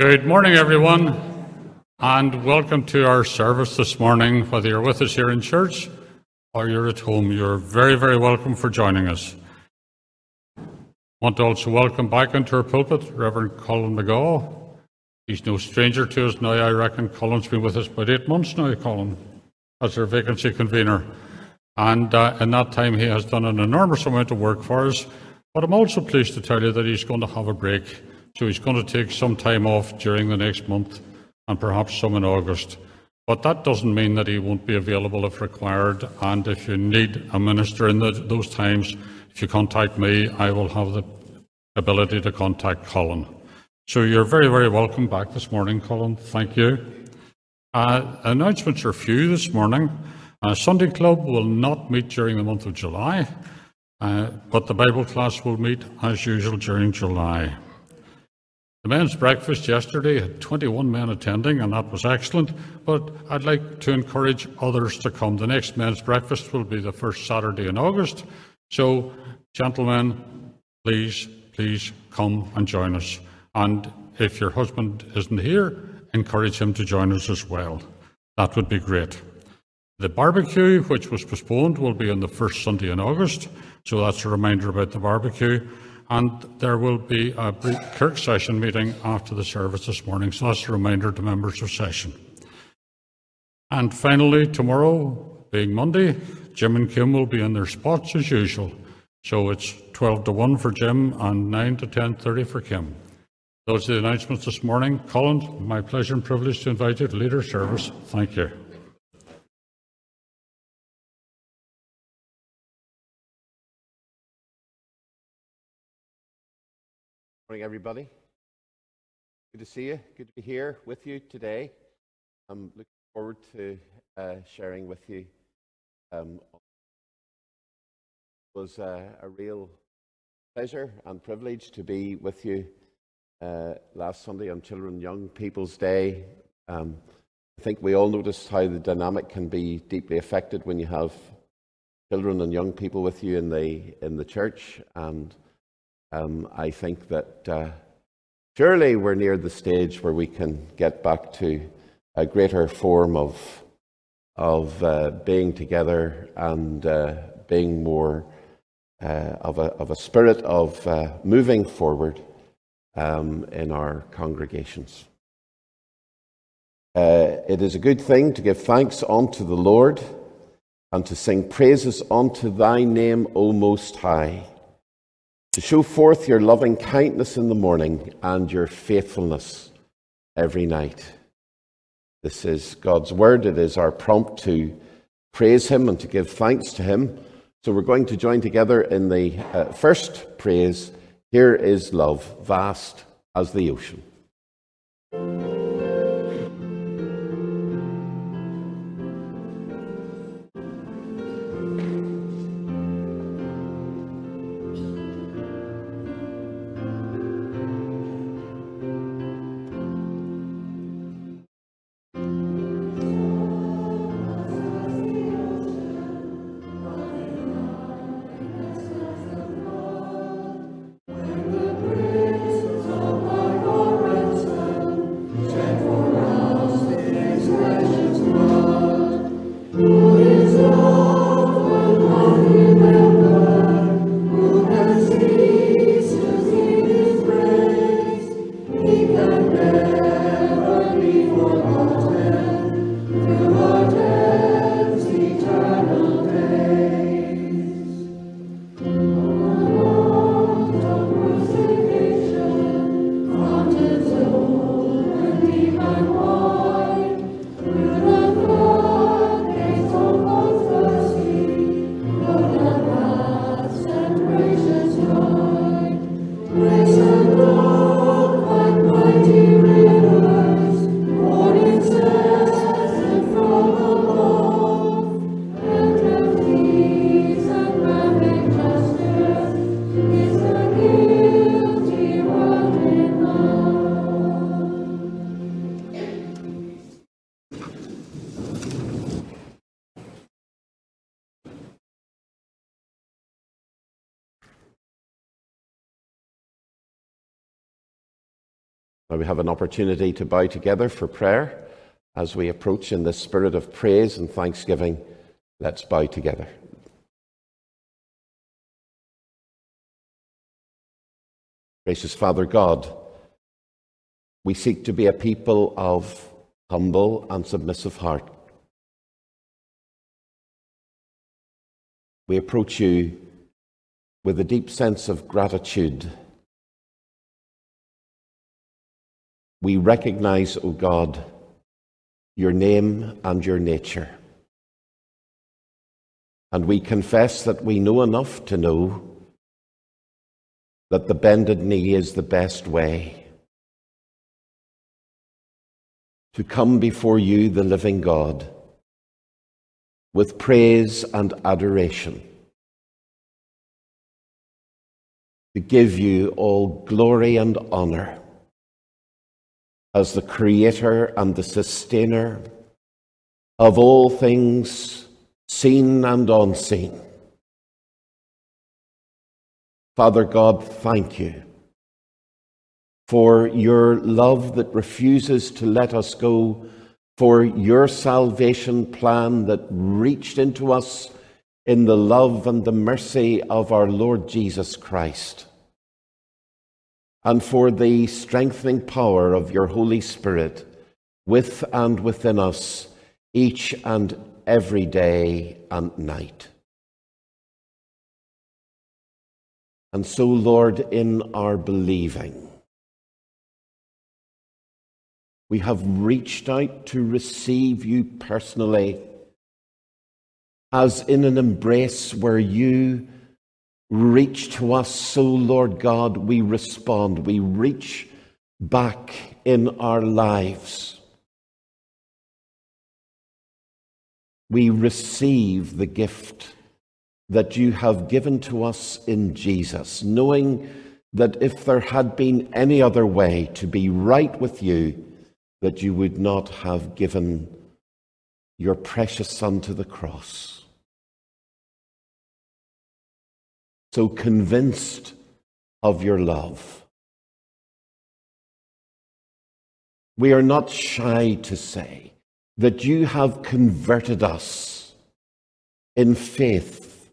Good morning, everyone, and welcome to our service this morning. Whether you're with us here in church or you're at home, you're very, very welcome for joining us. I want to also welcome back into our pulpit Reverend Colin McGaw. He's no stranger to us now. I reckon Colin's been with us about eight months now, Colin, as our vacancy convener. And uh, in that time, he has done an enormous amount of work for us. But I'm also pleased to tell you that he's going to have a break so he's going to take some time off during the next month and perhaps some in August. But that doesn't mean that he won't be available if required. And if you need a minister in the, those times, if you contact me, I will have the ability to contact Colin. So you're very, very welcome back this morning, Colin. Thank you. Uh, announcements are few this morning. Uh, Sunday Club will not meet during the month of July, uh, but the Bible class will meet as usual during July. The men's breakfast yesterday had 21 men attending, and that was excellent. But I'd like to encourage others to come. The next men's breakfast will be the first Saturday in August. So, gentlemen, please, please come and join us. And if your husband isn't here, encourage him to join us as well. That would be great. The barbecue, which was postponed, will be on the first Sunday in August. So that's a reminder about the barbecue and there will be a brief Kirk session meeting after the service this morning. So that's a reminder to members of session. And finally, tomorrow, being Monday, Jim and Kim will be in their spots as usual. So it's 12 to 1 for Jim and 9 to 10.30 for Kim. Those are the announcements this morning. Colin, my pleasure and privilege to invite you to lead our service. Thank you. Morning, everybody. Good to see you. Good to be here with you today. I'm looking forward to uh, sharing with you. Um, it was uh, a real pleasure and privilege to be with you uh, last Sunday on Children and Young People's Day. Um, I think we all noticed how the dynamic can be deeply affected when you have children and young people with you in the in the church and um, I think that uh, surely we're near the stage where we can get back to a greater form of, of uh, being together and uh, being more uh, of, a, of a spirit of uh, moving forward um, in our congregations. Uh, it is a good thing to give thanks unto the Lord and to sing praises unto thy name, O Most High to show forth your loving kindness in the morning and your faithfulness every night. This is God's word. It is our prompt to praise Him and to give thanks to Him. So we're going to join together in the uh, first praise. Here is love, vast as the ocean. Have an opportunity to bow together for prayer as we approach in the spirit of praise and thanksgiving. Let's bow together. Gracious Father God, we seek to be a people of humble and submissive heart. We approach you with a deep sense of gratitude. We recognize, O oh God, your name and your nature. And we confess that we know enough to know that the bended knee is the best way to come before you, the living God, with praise and adoration, to give you all glory and honor as the creator and the sustainer of all things seen and unseen. Father God, thank you for your love that refuses to let us go, for your salvation plan that reached into us in the love and the mercy of our Lord Jesus Christ, and for the strengthening power of your Holy Spirit with and within us each and every day and night. And so, Lord, in our believing, we have reached out to receive you personally, as in an embrace where you reach to us, so, Lord God, we respond. We reach back in our lives. We receive the gift that you have given to us in Jesus, knowing that if there had been any other way to be right with you, that you would not have given your precious Son to the cross. So convinced of your love, we are not shy to say that you have converted us in faith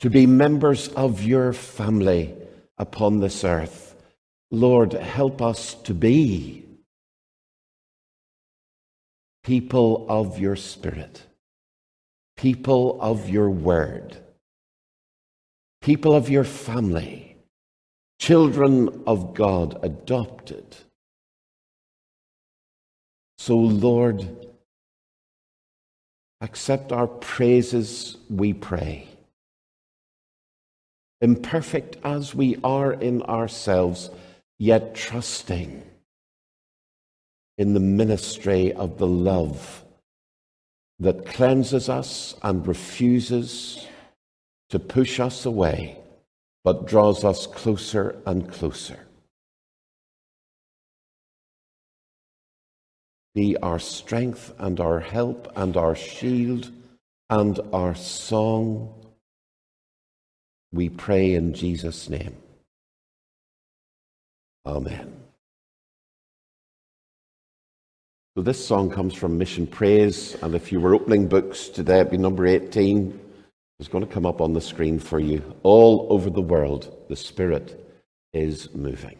to be members of your family upon this earth. Lord, help us to be people of your Spirit, people of your word, people of your family, children of God, adopted. So, Lord, accept our praises, we pray imperfect as we are in ourselves, yet trusting in the ministry of the love that cleanses us and refuses to push us away, but draws us closer and closer. Be our strength and our help and our shield and our song we pray in Jesus' name. Amen. So this song comes from Mission Praise, and if you were opening books today, it'd be number 18. It's going to come up on the screen for you. All over the world, the Spirit is moving.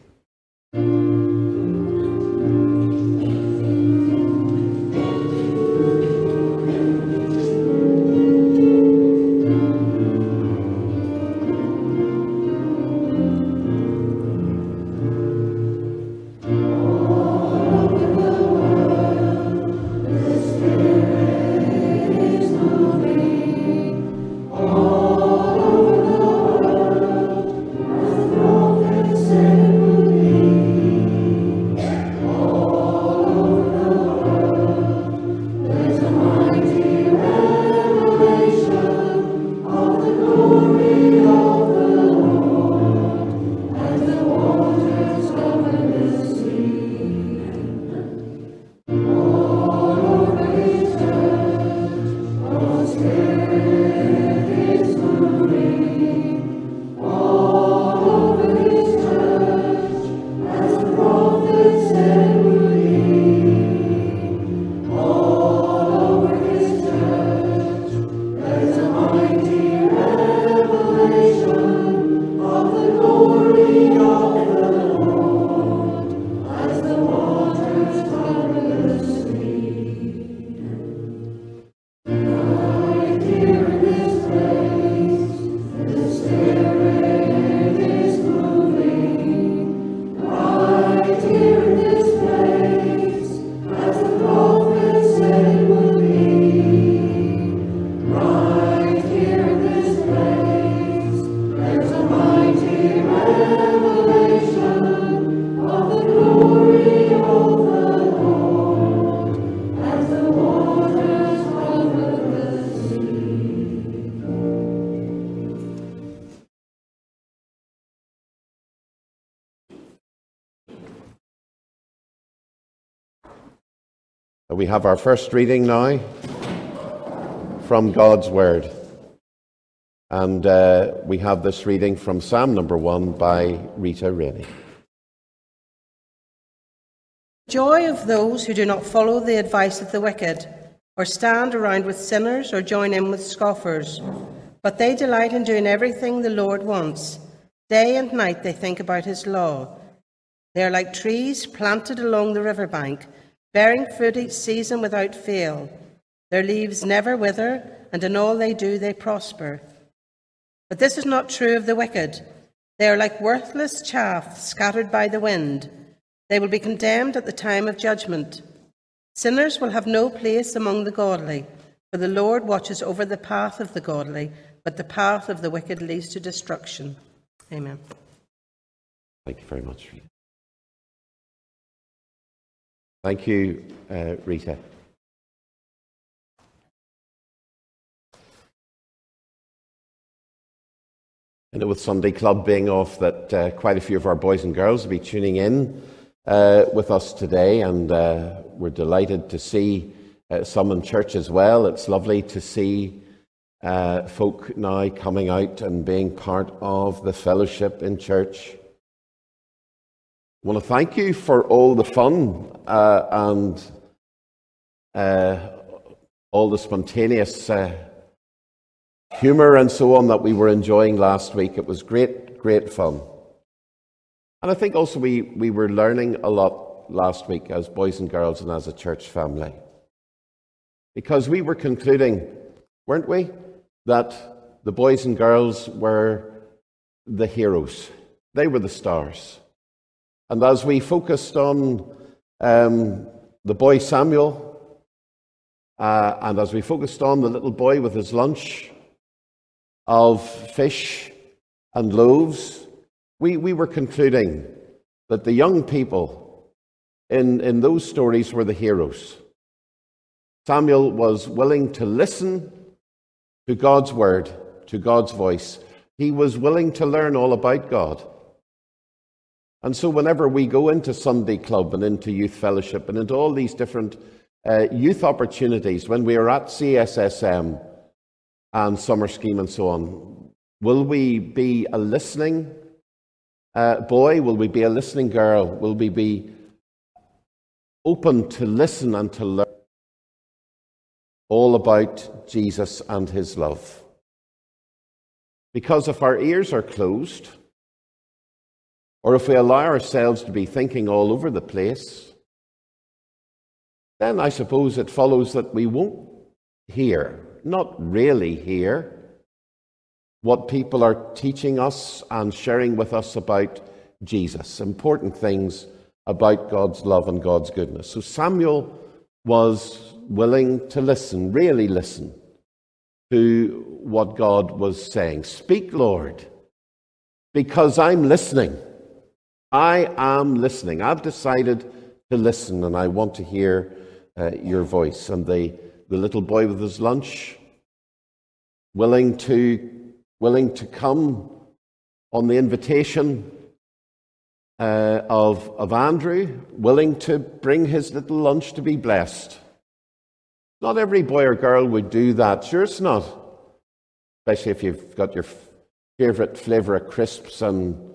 We have our first reading now from God's Word. And uh, we have this reading from Psalm number one by Rita Rainey. Joy of those who do not follow the advice of the wicked, or stand around with sinners, or join in with scoffers. But they delight in doing everything the Lord wants. Day and night they think about his law. They are like trees planted along the river bank, bearing fruit each season without fail. Their leaves never wither, and in all they do they prosper. But this is not true of the wicked. They are like worthless chaff scattered by the wind. They will be condemned at the time of judgment. Sinners will have no place among the godly, for the Lord watches over the path of the godly, but the path of the wicked leads to destruction. Amen. Thank you very much. Thank you, uh, Rita. I know with Sunday Club being off that uh, quite a few of our boys and girls will be tuning in uh, with us today, and uh, we're delighted to see uh, some in church as well. It's lovely to see uh, folk now coming out and being part of the fellowship in church. I want to thank you for all the fun uh, and all the spontaneous humour and so on that we were enjoying last week. It was great, great fun. And I think also we, we were learning a lot last week as boys and girls and as a church family. Because we were concluding, weren't we, that the boys and girls were the heroes, they were the stars. And as we focused on um, the boy Samuel, uh, and as we focused on the little boy with his lunch, of fish and loaves, we, we were concluding that the young people in, in those stories were the heroes. Samuel was willing to listen to God's word, to God's voice. He was willing to learn all about God. And so, whenever we go into Sunday Club and into youth fellowship and into all these different uh, youth opportunities, when we are at CSSM, and summer scheme and so on. Will we be a listening uh, boy? Will we be a listening girl? Will we be open to listen and to learn all about Jesus and his love? Because if our ears are closed, or if we allow ourselves to be thinking all over the place, then I suppose it follows that we won't hear not really hear what people are teaching us and sharing with us about Jesus, important things about God's love and God's goodness. So Samuel was willing to listen, really listen to what God was saying. Speak, Lord, because I'm listening. I am listening. I've decided to listen and I want to hear uh, your voice. And the the little boy with his lunch, willing to, willing to come on the invitation uh, of, of Andrew, willing to bring his little lunch to be blessed. Not every boy or girl would do that. Sure, it's not. Especially if you've got your favourite flavour of crisps and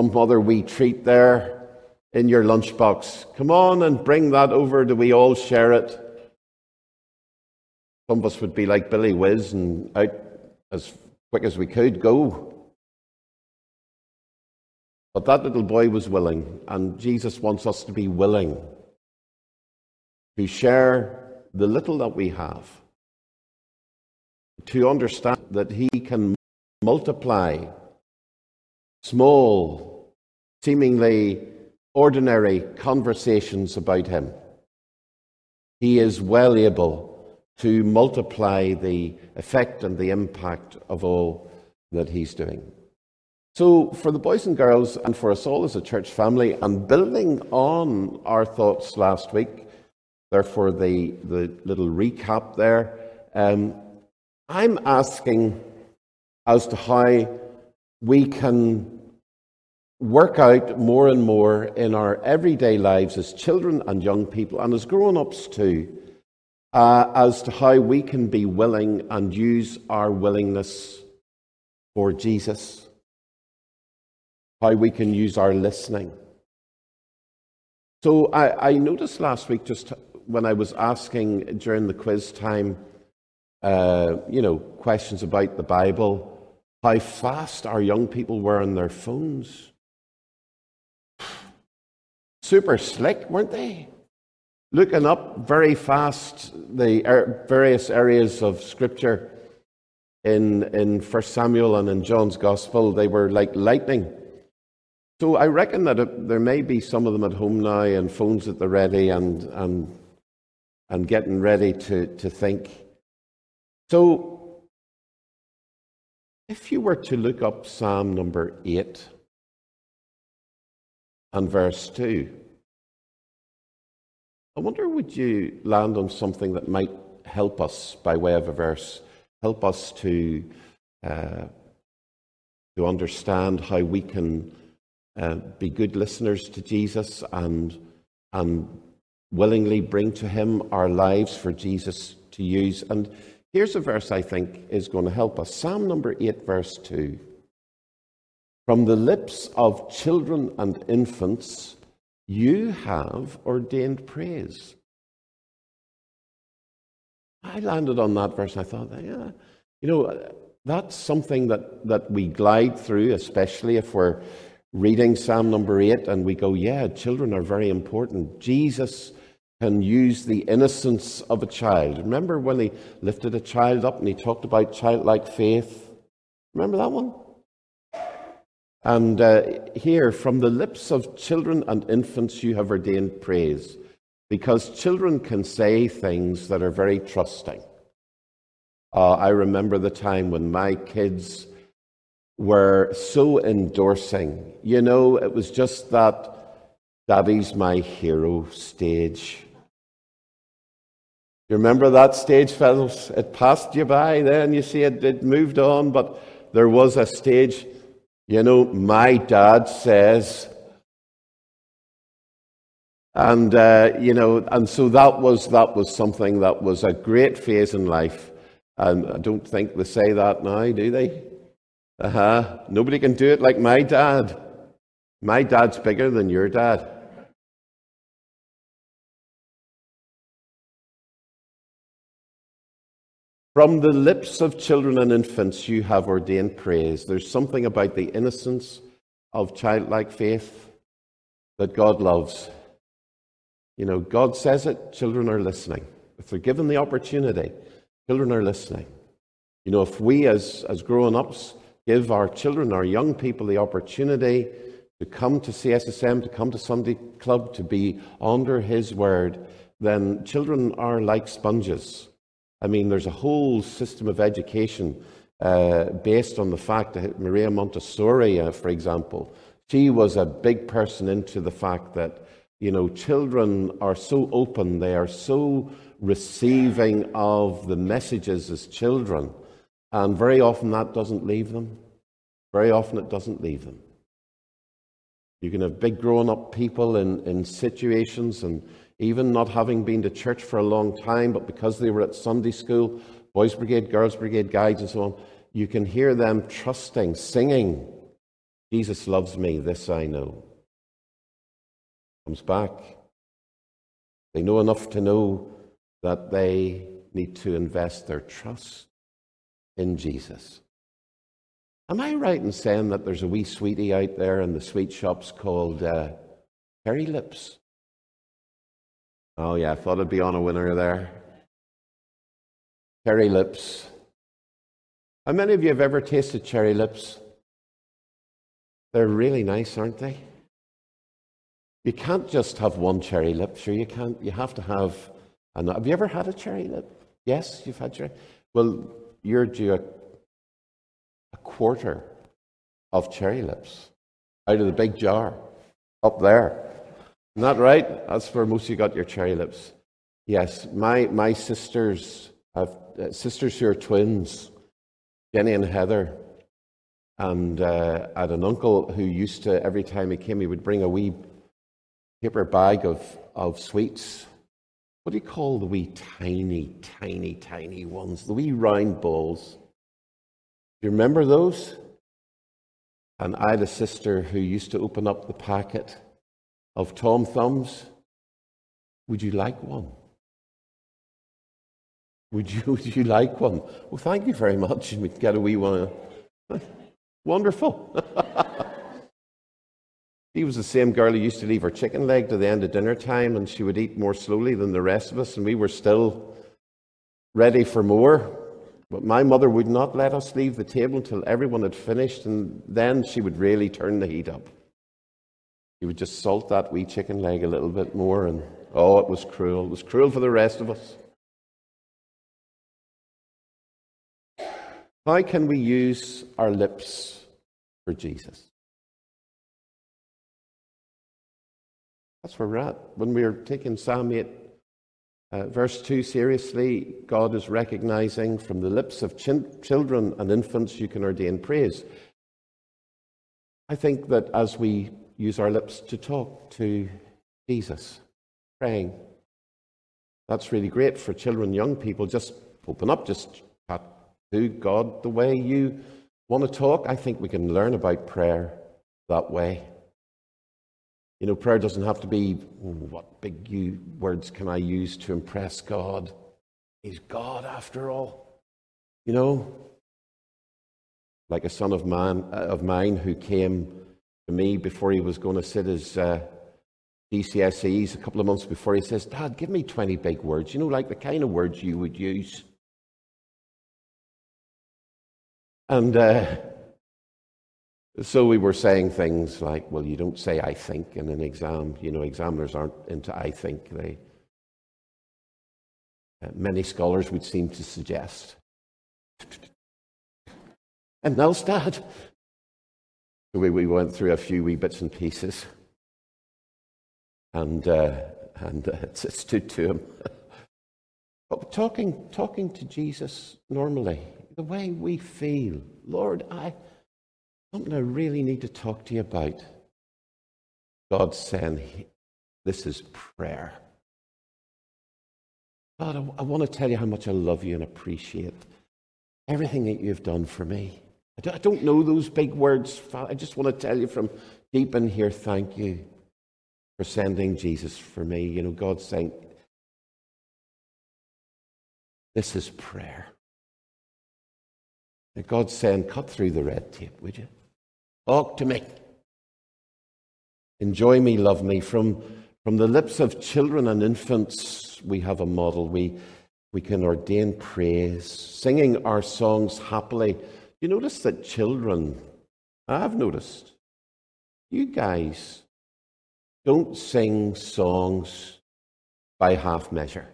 some other wee treat there in your lunchbox. Come on and bring that over. Do we all share it? Some of us would be like Billy Whizz and out as quick as we could go. But that little boy was willing, and Jesus wants us to be willing to share the little that we have, to understand that He can multiply small, seemingly ordinary conversations about Him. He is well able to multiply the effect and the impact of all that he's doing. So, for the boys and girls, and for us all as a church family, and building on our thoughts last week, therefore, the, the little recap there, um, I'm asking as to how we can work out more and more in our everyday lives as children and young people, and as grown ups too, uh, as to how we can be willing and use our willingness for Jesus, how we can use our listening. So I, I noticed last week, just when I was asking during the quiz time, uh, you know, questions about the Bible, how fast our young people were on their phones. Super slick, weren't they? Looking up very fast the er, various areas of Scripture in, in 1 Samuel and in John's Gospel, they were like lightning. So I reckon that it, there may be some of them at home now and phones at the ready and, and, and getting ready to, to think. So if you were to look up Psalm number 8 and verse 2, I wonder would you land on something that might help us by way of a verse, help us to, uh, to understand how we can uh, be good listeners to Jesus and, and willingly bring to Him our lives for Jesus to use. And here's a verse I think is going to help us Psalm number 8, verse 2. From the lips of children and infants, you have ordained praise. I landed on that verse I thought, yeah, you know, that's something that, that we glide through, especially if we're reading Psalm number eight and we go, yeah, children are very important. Jesus can use the innocence of a child. Remember when he lifted a child up and he talked about childlike faith? Remember that one? And uh, here, from the lips of children and infants, you have ordained praise, because children can say things that are very trusting. Uh, I remember the time when my kids were so endorsing. You know, it was just that Daddy's my hero stage. You remember that stage, fellows? It passed you by then, you see, it, it moved on, but there was a stage, you know, my dad says. And, uh, you know, and so that was, that was something that was a great phase in life. And I don't think they say that now, do they? Uh huh. Nobody can do it like my dad. My dad's bigger than your dad. From the lips of children and infants, you have ordained praise. There's something about the innocence of childlike faith that God loves. You know, God says it, children are listening. If they're given the opportunity, children are listening. You know, if we as, as grown ups give our children, our young people, the opportunity to come to CSSM, to come to Sunday Club, to be under His Word, then children are like sponges. I mean, there's a whole system of education uh, based on the fact that Maria Montessori, uh, for example, she was a big person into the fact that, you know, children are so open, they are so receiving of the messages as children and very often that doesn't leave them. Very often it doesn't leave them. You can have big grown up people in, in situations and even not having been to church for a long time, but because they were at Sunday school, Boys Brigade, Girls Brigade, guides, and so on, you can hear them trusting, singing, Jesus loves me, this I know. Comes back. They know enough to know that they need to invest their trust in Jesus. Am I right in saying that there's a wee sweetie out there in the sweet shops called uh, Cherry Lips? Oh, yeah, I thought I'd be on a winner there. Cherry Lips. How many of you have ever tasted cherry lips? They're really nice, aren't they? You can't just have one cherry lip, sure you can't. You have to have. Another. Have you ever had a cherry lip? Yes, you've had cherry. Well, you're due a, a quarter of cherry lips out of the big jar up there. Isn't that right? That's where most of you got your cherry lips. Yes, my, my sisters, have uh, sisters who are twins, Jenny and Heather, And uh, I had an uncle who used to, every time he came, he would bring a wee paper bag of, of sweets. What do you call the wee tiny, tiny, tiny ones? The wee round balls. Do you remember those? And I had a sister who used to open up the packet of Tom Thumbs. Would you like one? Would you, would you like one? Well, thank you very much. We'd get a wee one. Wonderful. He was the same girl who used to leave her chicken leg to the end of dinner time, and she would eat more slowly than the rest of us, and we were still ready for more. But my mother would not let us leave the table until everyone had finished, and then she would really turn the heat up. She would just salt that wee chicken leg a little bit more, and oh, it was cruel. It was cruel for the rest of us. How can we use our lips for Jesus? That's where we're at. When we're taking Psalm 8, uh, verse 2 seriously, God is recognizing from the lips of ch- children and infants you can ordain praise. I think that as we use our lips to talk to Jesus, praying, that's really great for children, young people. Just open up, just chat to God the way you want to talk. I think we can learn about prayer that way. You know, prayer doesn't have to be what big you, words can I use to impress God? He's God after all. You know, like a son of man of mine who came to me before he was going to sit his uh, GCSEs a couple of months before. He says, "Dad, give me twenty big words. You know, like the kind of words you would use." And uh, so we were saying things like, well, you don't say I think in an exam. You know, examiners aren't into I think. They, uh, many scholars would seem to suggest. And now, Dad. We, we went through a few wee bits and pieces. And, uh, and uh, it stood to him. but talking, talking to Jesus normally, the way we feel. Lord, I something I really need to talk to you about. God saying, This is prayer. God, I, I want to tell you how much I love you and appreciate everything that you've done for me. I don't, know those big words. I just want to tell you from deep in here, thank you for sending Jesus for me. You know, God's saying, This is prayer. God's saying, cut through the red tape, would you? Talk to me. Enjoy me, love me. From, from the lips of children and infants, we have a model. We, we can ordain praise, singing our songs happily. You notice that children, I've noticed, you guys don't sing songs by half measure.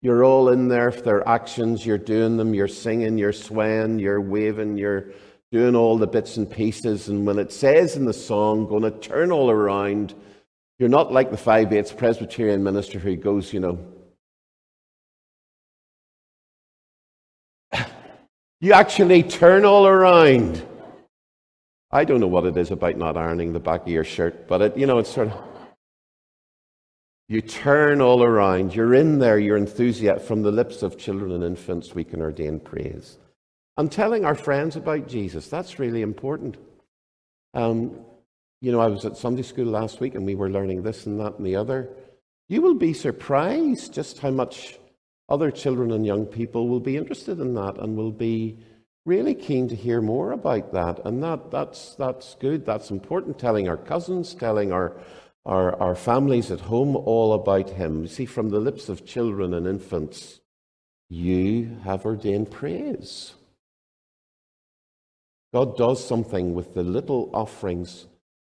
You're all in there for their actions. You're doing them. You're singing. You're swaying. You're waving. You're doing all the bits and pieces. And when it says in the song, going to turn all around, you're not like the five eighths Presbyterian minister who goes, you know, you actually turn all around. I don't know what it is about not ironing the back of your shirt, but it, you know, it's sort of. You turn all around. You're in there. You're enthusiastic. From the lips of children and infants, we can ordain praise. And telling our friends about Jesus, that's really important. Um, you know, I was at Sunday school last week and we were learning this and that and the other. You will be surprised just how much other children and young people will be interested in that and will be really keen to hear more about that. And that, that's, that's good. That's important. Telling our cousins, telling our our, our families at home all about him. You see, from the lips of children and infants, you have ordained praise. God does something with the little offerings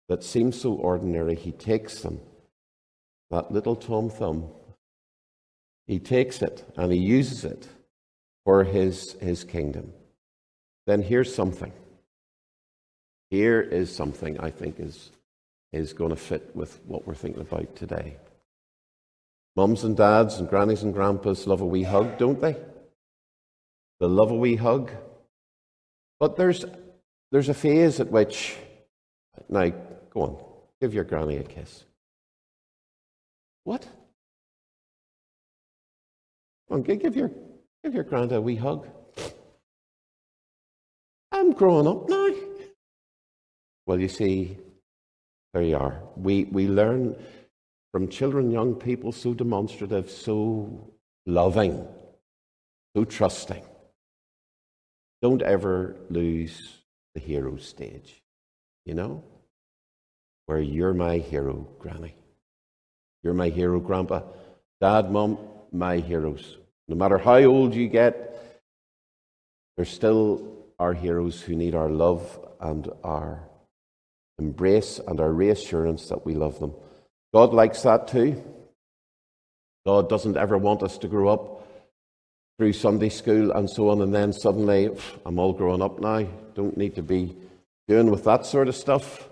that seem so ordinary. He takes them, that little Tom Thumb, he takes it and he uses it for his, his kingdom. Then here's something. Here is something I think is is going to fit with what we're thinking about today. Mums and dads and grannies and grandpas love a wee hug, don't they? They love a wee hug. But there's, there's a phase at which, now, go on, give your granny a kiss. What? On, give your, give your granddad a wee hug. I'm growing up now. Well, you see, there you are. We, we learn from children, young people, so demonstrative, so loving, so trusting. Don't ever lose the hero stage, you know? Where you're my hero, Granny. You're my hero, Grandpa. Dad, Mum, my heroes. No matter how old you get, there's still our heroes who need our love and our embrace and our reassurance that we love them. God likes that too. God doesn't ever want us to grow up through Sunday school and so on, and then suddenly, I'm all grown up now, don't need to be doing with that sort of stuff.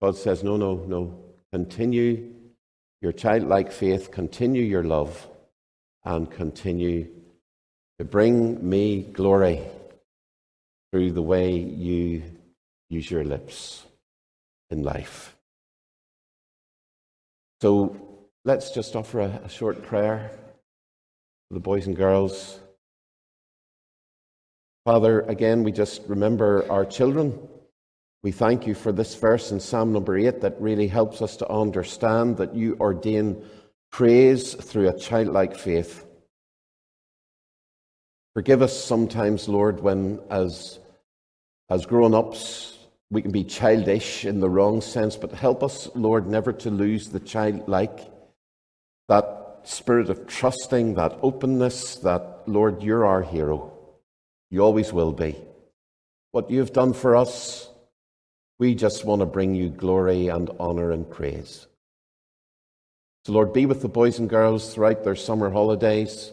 God says, No, no, no. Continue your childlike faith, continue your love, and continue to bring me glory through the way you use your lips in life. So let's just offer a, a short prayer for the boys and girls. Father, again, we just remember our children. We thank you for this verse in Psalm number 8 that really helps us to understand that you ordain praise through a childlike faith. Forgive us sometimes, Lord, when as, as grown ups we can be childish in the wrong sense, but help us, Lord, never to lose the childlike, that spirit of trusting, that openness, that, Lord, you're our hero. You always will be. What you've done for us, we just want to bring you glory and honor and praise. Lord, be with the boys and girls throughout their summer holidays.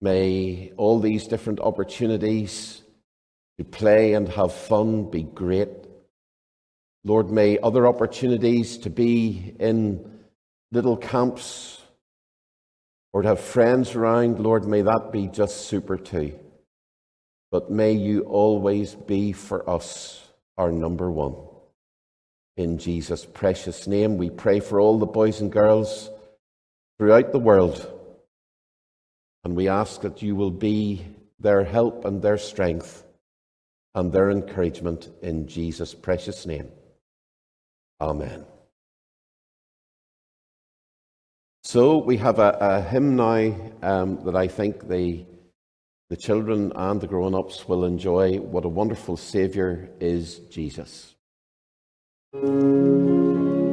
May all these different opportunities to play and have fun be great. Lord, may other opportunities to be in little camps or to have friends around, Lord, may that be just super too. But may you always be for us our number one. In Jesus' precious name, we pray for all the boys and girls throughout the world. And we ask that you will be their help and their strength and their encouragement in Jesus' precious name. Amen. So we have a, a hymn now um, that I think the, the children and the grown ups will enjoy. What a wonderful Saviour is Jesus. thank you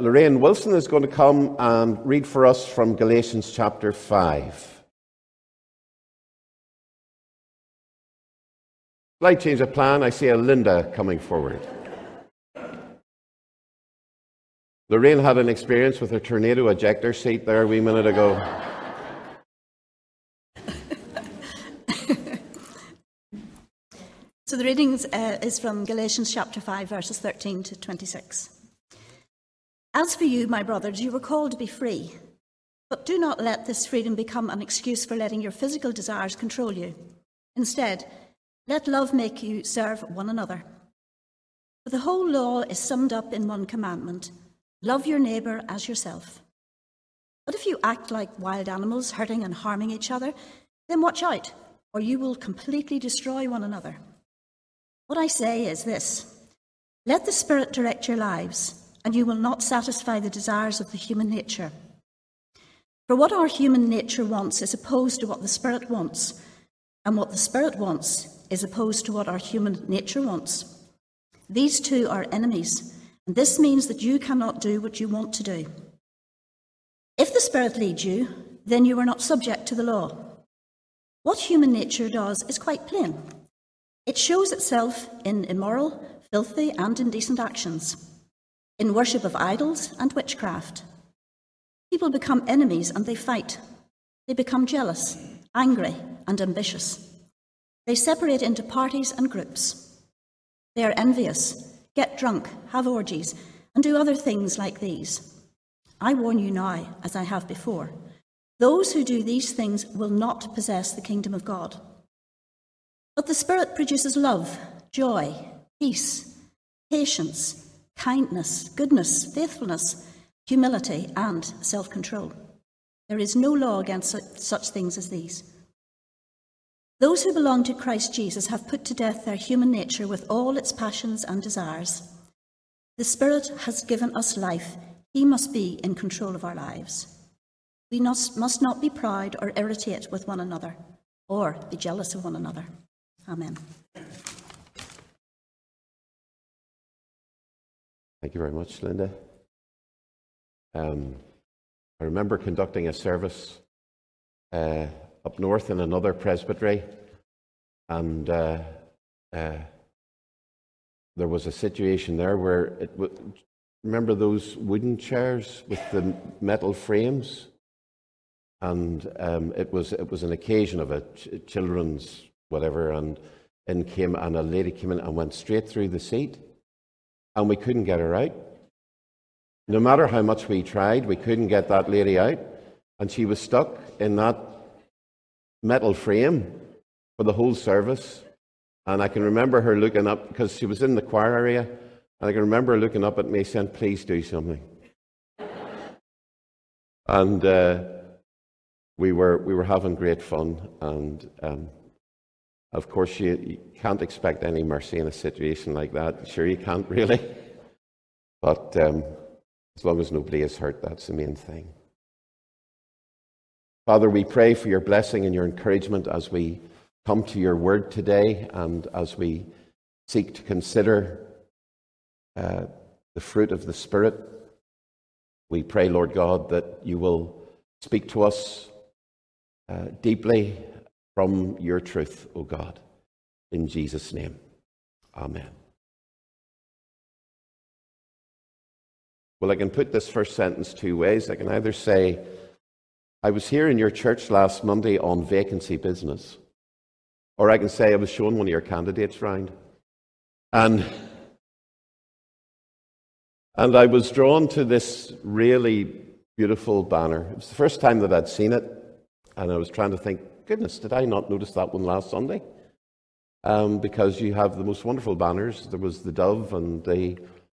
Lorraine Wilson is going to come and read for us from Galatians chapter 5. Slight change of plan. I see a Linda coming forward. Lorraine had an experience with her tornado ejector seat there a wee minute ago. So the reading uh, is from Galatians chapter 5, verses 13 to 26. As for you, my brothers, you were called to be free, but do not let this freedom become an excuse for letting your physical desires control you. Instead, let love make you serve one another. For the whole law is summed up in one commandment love your neighbour as yourself. But if you act like wild animals, hurting and harming each other, then watch out, or you will completely destroy one another. What I say is this let the Spirit direct your lives, and you will not satisfy the desires of the human nature. For what our human nature wants is opposed to what the Spirit wants, and what the Spirit wants is opposed to what our human nature wants. These two are enemies, and this means that you cannot do what you want to do. If the Spirit leads you, then you are not subject to the law. What human nature does is quite plain. It shows itself in immoral, filthy, and indecent actions, in worship of idols and witchcraft. People become enemies and they fight. They become jealous, angry, and ambitious. They separate into parties and groups. They are envious, get drunk, have orgies, and do other things like these. I warn you now, as I have before those who do these things will not possess the kingdom of God. But the Spirit produces love, joy, peace, patience, kindness, goodness, faithfulness, humility, and self control. There is no law against such things as these. Those who belong to Christ Jesus have put to death their human nature with all its passions and desires. The Spirit has given us life. He must be in control of our lives. We must, must not be proud or irritate with one another or be jealous of one another. Amen. Thank you very much, Linda. Um, I remember conducting a service uh, up north in another presbytery, and uh, uh, there was a situation there where it w- remember those wooden chairs with the metal frames, and um, it was it was an occasion of a ch- children's whatever, and in came and a lady came in and went straight through the seat, and we couldn't get her out. No matter how much we tried, we couldn't get that lady out, and she was stuck in that metal frame for the whole service. And I can remember her looking up because she was in the choir area, and I can remember her looking up at me saying, "Please do something." and uh, we were we were having great fun, and um, of course, you, you, can't expect any mercy in a situation like that. Sure, you can't really. But um, as long as nobody is hurt, that's the main thing. Father, we pray for your blessing and your encouragement as we come to your word today and as we seek to consider uh, the fruit of the Spirit. We pray, Lord God, that you will speak to us uh, deeply from your truth, O God. In Jesus' name, Amen. Well, I can put this first sentence two ways. I can either say, I was here in your church last Monday on vacancy business, or I can say, I was showing one of your candidates round. And, and I was drawn to this really beautiful banner. It was the first time that I'd seen it, and I was trying to think, goodness, did I not notice that one last Sunday? Um, because you have the most wonderful banners. There was the dove and the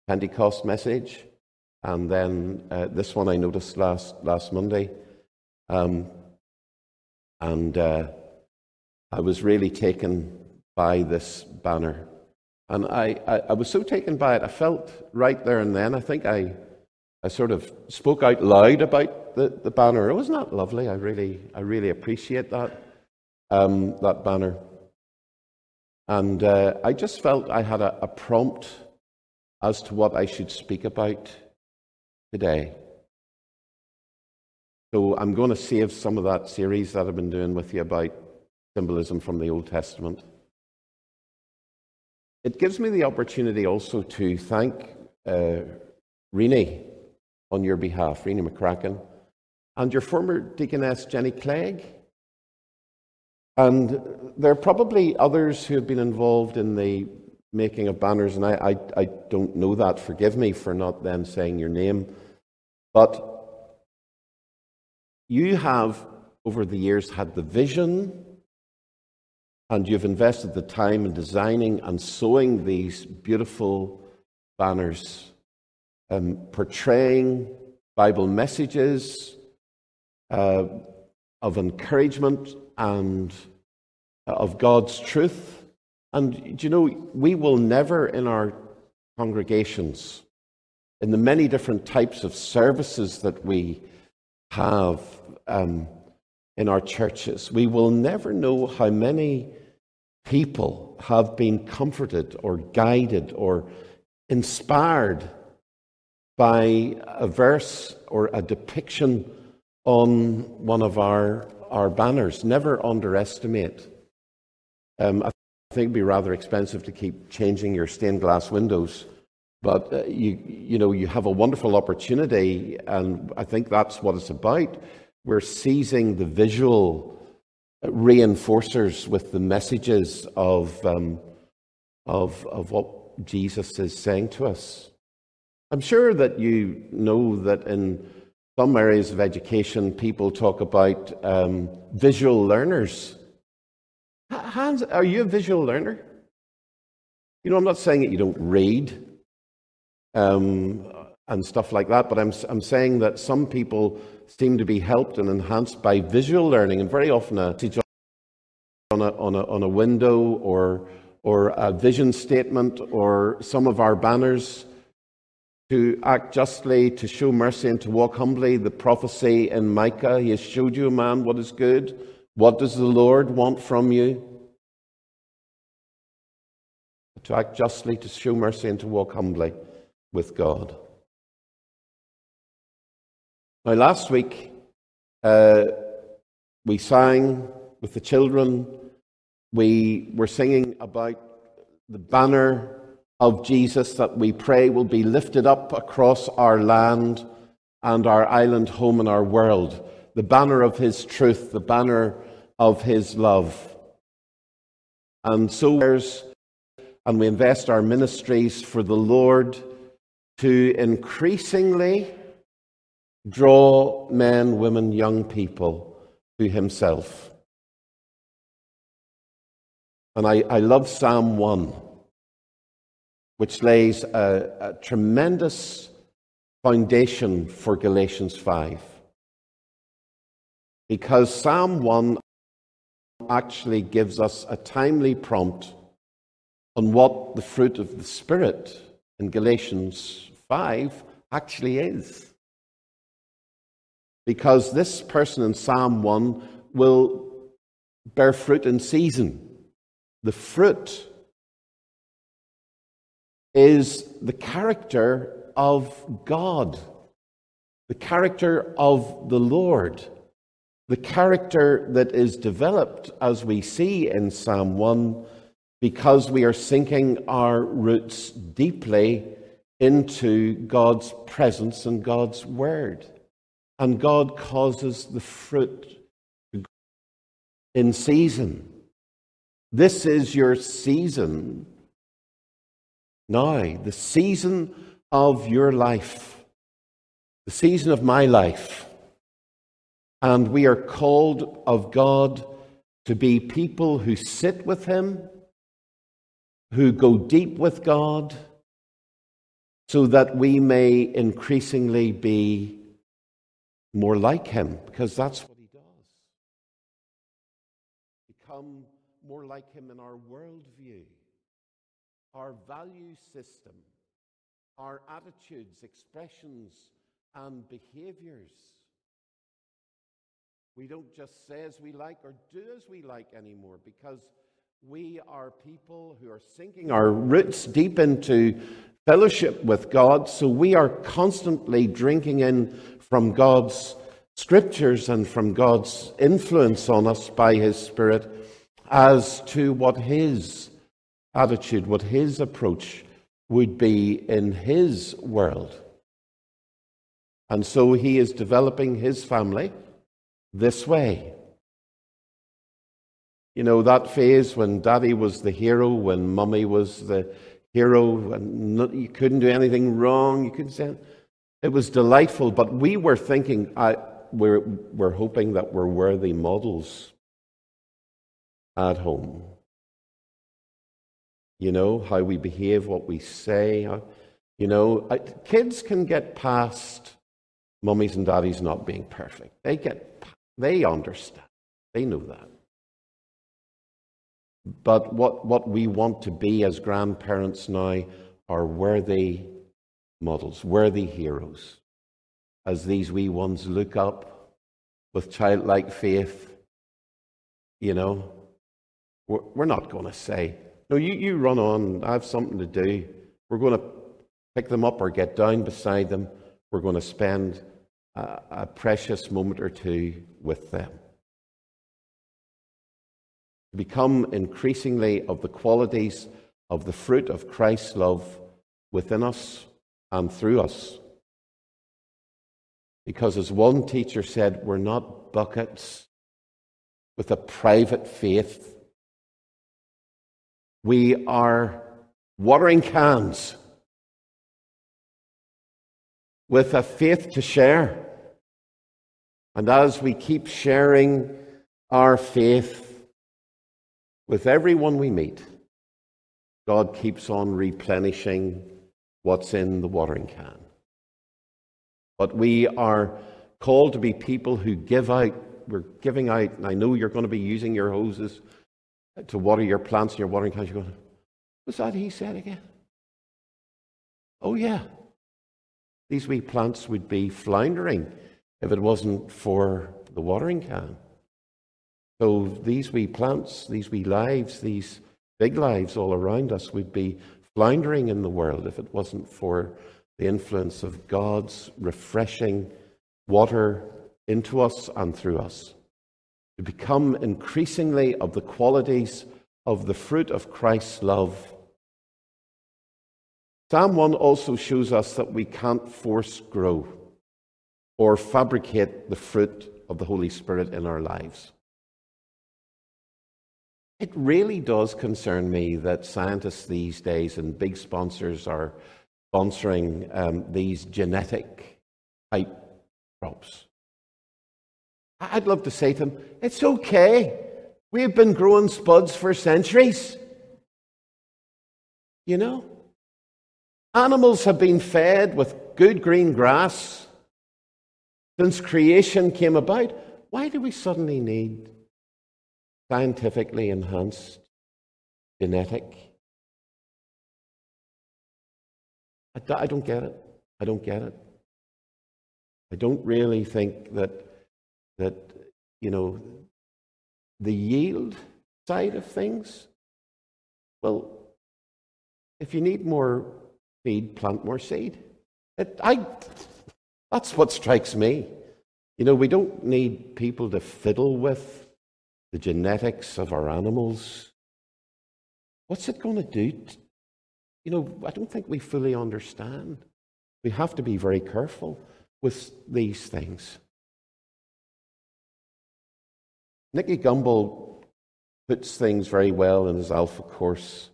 Pentecost message, and then uh, this one I noticed last last Monday, um, and uh, I was really taken by this banner, and I, I, I was so taken by it. I felt right there and then. I think I I sort of spoke out loud about the, the banner. It was not that lovely. I really, I really appreciate that, um, that banner. And uh, I just felt I had a, a, prompt as to what I should speak about today. So I'm going to save some of that series that I've been doing with you about symbolism from the Old Testament. It gives me the opportunity also to thank uh, Renee on your behalf, Renee McCracken, and your former deaconess Jenny Clegg. And there are probably others who have been involved in the making of banners, and I, I, I don't know that. Forgive me for not then saying your name. But you have, over the years, had the vision and you've invested the time in designing and sewing these beautiful banners, um, portraying Bible messages uh, of encouragement and uh, of God's truth. And you know, we will never in our congregations, in the many different types of services that we have um, in our churches, we will never know how many people have been comforted or guided or inspired by a verse or a depiction on one of our, our banners. Never underestimate. Um, I think it'd be rather expensive to keep changing your stained glass windows, but uh, you, you know, you have a wonderful opportunity, and I think that's what it's about. We're seizing the visual reinforcers with the messages of, um, of, of what Jesus is saying to us. I'm sure that you know that in some areas of education, people talk about um, visual learners. Hans, are you a visual learner? You know, I'm not saying that you don't read um, and stuff like that, but I'm, I'm saying that some people seem to be helped and enhanced by visual learning, and very often a teacher on a, on a, on a window or, or a vision statement or some of our banners to act justly, to show mercy, and to walk humbly. The prophecy in Micah, He has showed you, man, what is good. What does the Lord want from you? To act justly, to show mercy, and to walk humbly with God. Now, last week, uh, we sang with the children. We were singing about the banner of Jesus that we pray will be lifted up across our land and our island home and our world. The banner of His truth, the banner of His love. And so, and we invest our ministries for the Lord to increasingly draw men, women, young people to himself. And I, I love Psalm 1, which lays a, a tremendous foundation for Galatians 5. Because Psalm 1 actually gives us a timely prompt on what the fruit of the Spirit in Galatians 5 actually is because this person in Psalm 1 will bear fruit in season. The fruit is the character of God, the character of the Lord, the character that is developed as we see in Psalm 1 because we are sinking our roots deeply into God's presence and God's word and God causes the fruit in season. This is your season now, the season of your life, the season of my life. And we are called of God to be people who sit with Him, who go deep with God, so that we may increasingly be more like him, because that's what he does. Become more like him in our worldview, our value system, our attitudes, expressions, and behaviors. We don't just say as we like or do as we like anymore because We are people who are sinking our roots deep into fellowship with God, so we are constantly drinking in from God's scriptures and from God's influence on us by His Spirit as to what His attitude, what His approach would be in His world. And so He is developing His family this way. You know, that phase when daddy was the hero, when mummy was the hero, and you couldn't do anything wrong, you couldn't say it was delightful, but we were thinking, I, we're, we're hoping that we're worthy models at home. You know, how we behave, what we say. Uh, you know, kids can get past mummies and daddies not being perfect. They get, they understand. They know that. But what, what we want to be as grandparents now are worthy models, worthy heroes. As these wee ones look up with childlike faith, you know, we're, we're not going to say, No, you, you run on, I have something to do. We're going to pick them up or get down beside them. We're going to spend a, a precious moment or two with them to become increasingly of the qualities of the fruit of Christ's love within us and through us. Because, as one teacher said, we're not buckets with a private faith. We are watering cans with a faith to share. And as we keep sharing our faith, with everyone we meet, God keeps on replenishing what's in the watering can. But we are called to be people who give out. We're giving out, and I know you're going to be using your hoses to water your plants and your watering cans. You're going, was that he said again? Oh, yeah. These wee plants would be floundering if it wasn't for the watering can. So these wee plants, these wee lives, these big lives all around us would be floundering in the world if it wasn't for the influence of God's refreshing water into us and through us. To become increasingly of the qualities of the fruit of Christ's love. Psalm 1 also shows us that we can't force grow or fabricate the fruit of the Holy Spirit in our lives. It really does concern me that scientists these days and big sponsors are sponsoring um, these genetic type crops. I'd love to say to them, it's okay. We've been growing spuds for centuries. You know? Animals have been fed with good green grass since creation came about. Why do we suddenly need scientifically enhanced genetic. I, don't get it. I don't get it. I don't really think that that you know the yield side of things. Well, if you need more feed, plant more seed. It, I, that's what strikes me. You know, we don't need people to fiddle with the genetics of our animals. What's it going to do? You know, I don't think we fully understand. We have to be very careful with these things. Nicky Gumbel puts things very well in his Alpha course.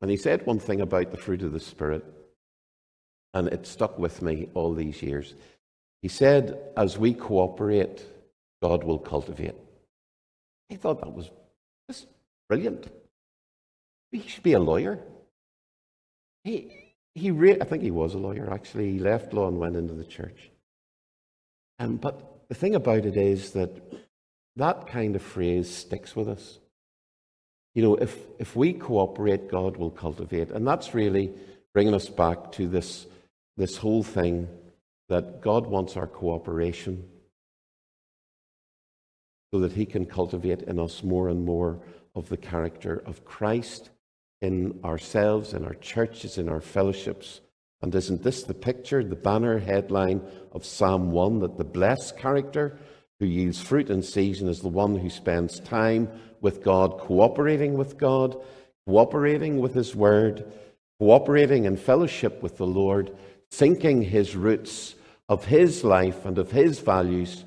And he said one thing about the fruit of the Spirit, and it stuck with me all these years. He said, as we cooperate, God will cultivate. He thought that was just brilliant. He should be a lawyer. He, he re- I think he was a lawyer, actually. He left law and went into the church. Um, but the thing about it is that that kind of phrase sticks with us. You know, if, if we cooperate, God will cultivate. And that's really bringing us back to this, this whole thing that God wants our cooperation. so that He can cultivate in us more and more of the character of Christ in ourselves, in our churches, in our fellowships. And isn't this the picture, the banner headline of Psalm 1 that the blessed character who yields fruit in season is the one who spends time with God, cooperating with God, cooperating with His Word, cooperating in fellowship with the Lord, sinking His roots of His life and of His values,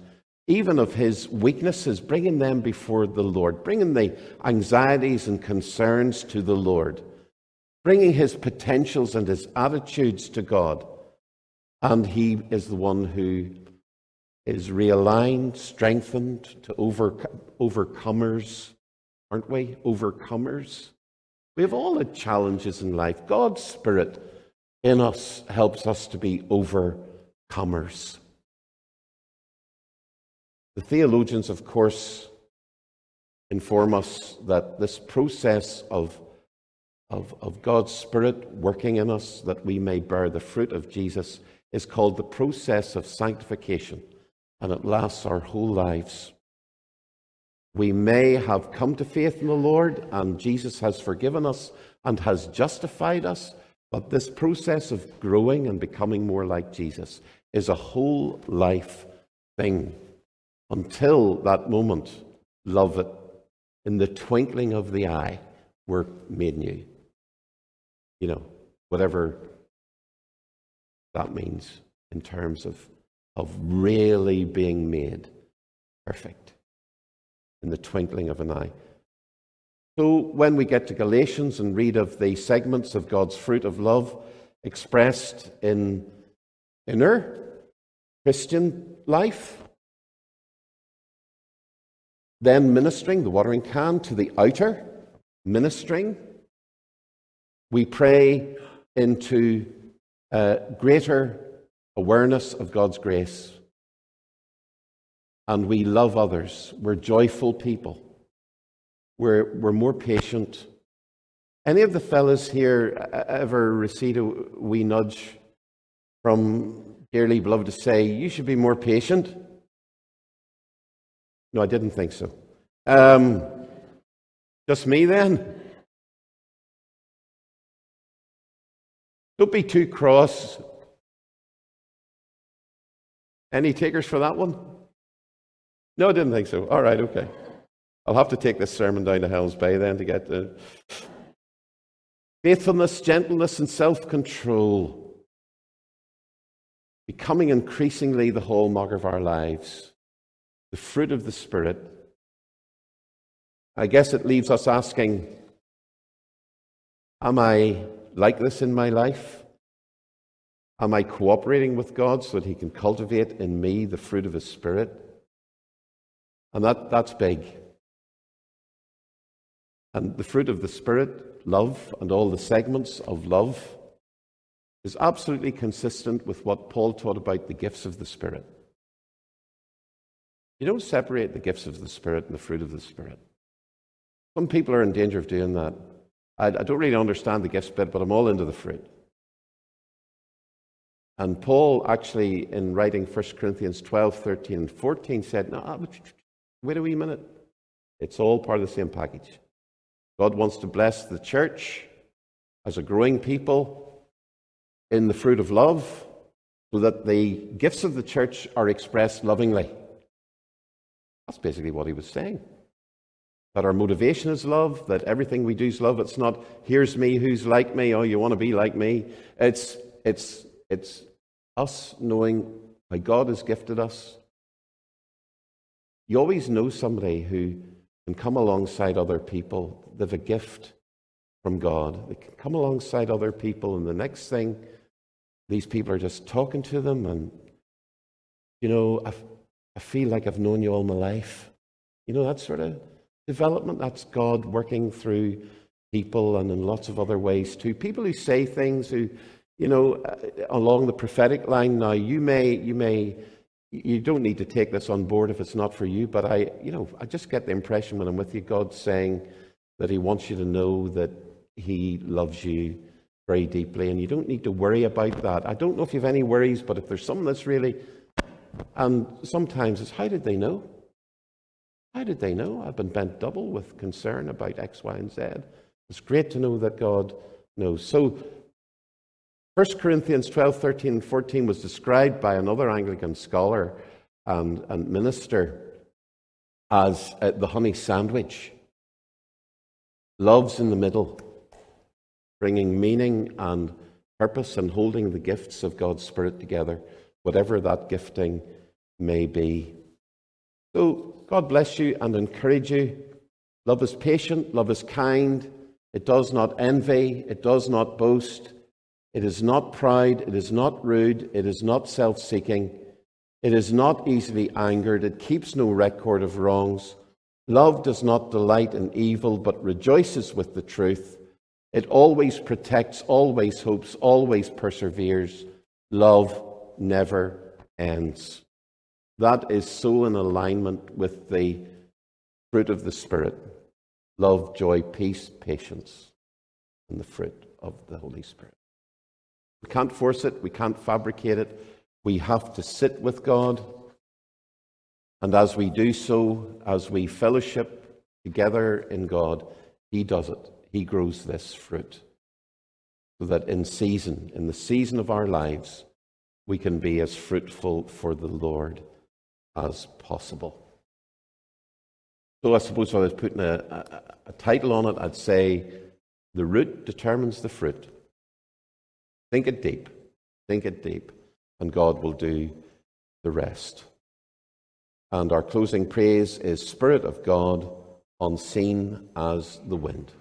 even of His weaknesses, bringing them before the Lord, bringing the anxieties and concerns to the Lord, bringing His potentials and His attitudes to God. And He is the one who is realigned, strengthened to over, overcomers, aren't we? Overcomers. We have all the challenges in life. God's Spirit in us helps us to be overcomers. The theologians, of course, inform us that this process of, of, of God's Spirit working in us that we may bear the fruit of Jesus is called the process of sanctification and it lasts our whole lives. We may have come to faith in the Lord, and Jesus has forgiven us and has justified us, but this process of growing and becoming more like Jesus is a whole life thing. Until that moment, love it, in the twinkling of the eye, we're made new. You know, whatever that means in terms of of really being made perfect in the twinkling of an eye. So, when we get to Galatians and read of the segments of God's fruit of love expressed in inner Christian life, then ministering, the watering can, to the outer ministering, we pray into uh, greater awareness of God's grace, and we love others. We're joyful people. We're, we're more patient. Any of the fellas here ever received a wee nudge from dearly beloved to say, You should be more patient? No, I didn't think so. Um, just me then? Don't be too cross any takers for that one? No, I didn't think so. All right, okay. I'll have to take this sermon down to Helen's Bay then to get the faithfulness, gentleness, and self control. Becoming increasingly the hallmark of our lives, the fruit of the Spirit. I guess it leaves us asking Am I like this in my life? Am I cooperating with God so that He can cultivate in me the fruit of His Spirit? And that, that's big. And the fruit of the Spirit, love, and all the segments of love is absolutely consistent with what Paul taught about the gifts of the Spirit. You don't separate the gifts of the Spirit and the fruit of the Spirit. Some people are in danger of doing that. I, I don't really understand the gifts bit, but I'm all into the fruit. And Paul actually, in writing 1 Corinthians 12, 13, and 14, said, No, ah, wait a wee minute. It's all part of the same package. God wants to bless the church as a growing people in the fruit of love so that the gifts of the church are expressed lovingly. That's basically what he was saying. That our motivation is love, that everything we do is love. It's not, here's me who's like me, oh, you want to be like me. It's, it's it's us knowing how God has gifted us. You always know somebody who can come alongside other people. They have a gift from God. They can come alongside other people, and the next thing, these people are just talking to them, and you know, I, I feel like I've known you all my life. You know, that sort of development. That's God working through people and in lots of other ways too. People who say things who you know, uh, along the prophetic line now, you may, you may, you don't need to take this on board if it's not for you, but I, you know, I just get the impression when I'm with you, God's saying that He wants you to know that He loves you very deeply, and you don't need to worry about that. I don't know if you have any worries, but if there's something that's really, and sometimes it's how did they know? How did they know? I've been bent double with concern about X, Y, and Z. It's great to know that God knows. So, 1 Corinthians 12, 13, and 14 was described by another Anglican scholar and, and minister as uh, the honey sandwich. Love's in the middle, bringing meaning and purpose and holding the gifts of God's Spirit together, whatever that gifting may be. So, God bless you and encourage you. Love is patient, love is kind, it does not envy, it does not boast, it is not proud, it is not rude, it is not self seeking, it is not easily angered, it keeps no record of wrongs. Love does not delight in evil, but rejoices with the truth. It always protects, always hopes, always perseveres. Love never ends. That is so in alignment with the fruit of the Spirit love, joy, peace, patience, and the fruit of the Holy Spirit. We can't force it, we can't fabricate it. We have to sit with God. And as we do so, as we fellowship together in God, He does it. He grows this fruit. So that in season, in the season of our lives, we can be as fruitful for the Lord as possible. So I suppose if I was putting a, a, a title on it, I'd say the root determines the fruit. Think it deep. Think it deep. And God will do the rest. And our closing praise is Spirit of God, unseen as the wind.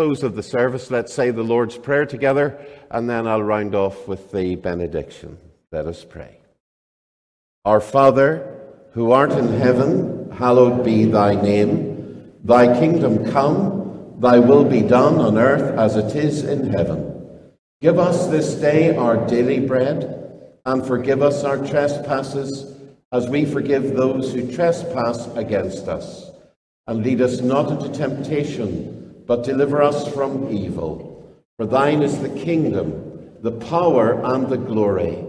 Close of the service, let's say the Lord's Prayer together, and then I'll round off with the benediction. Let us pray. Our Father, who art in heaven, hallowed be thy name. Thy kingdom come, thy will be done on earth as it is in heaven. Give us this day our daily bread, and forgive us our trespasses, as we forgive those who trespass against us and lead us not into temptation, but deliver us from evil. For thine is the kingdom, the power, and the glory,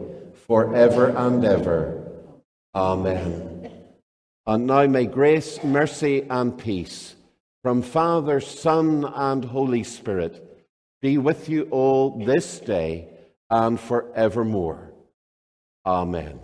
forever and ever. Amen. And now may grace, mercy, and peace from Father, Son, and Holy Spirit be with you all this day and forevermore. Amen.